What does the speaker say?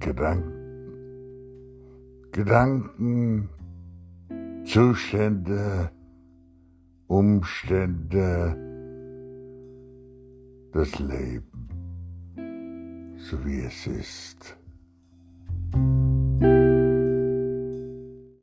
Gedanken, Gedanken, Zustände, Umstände, das Leben, so wie es ist.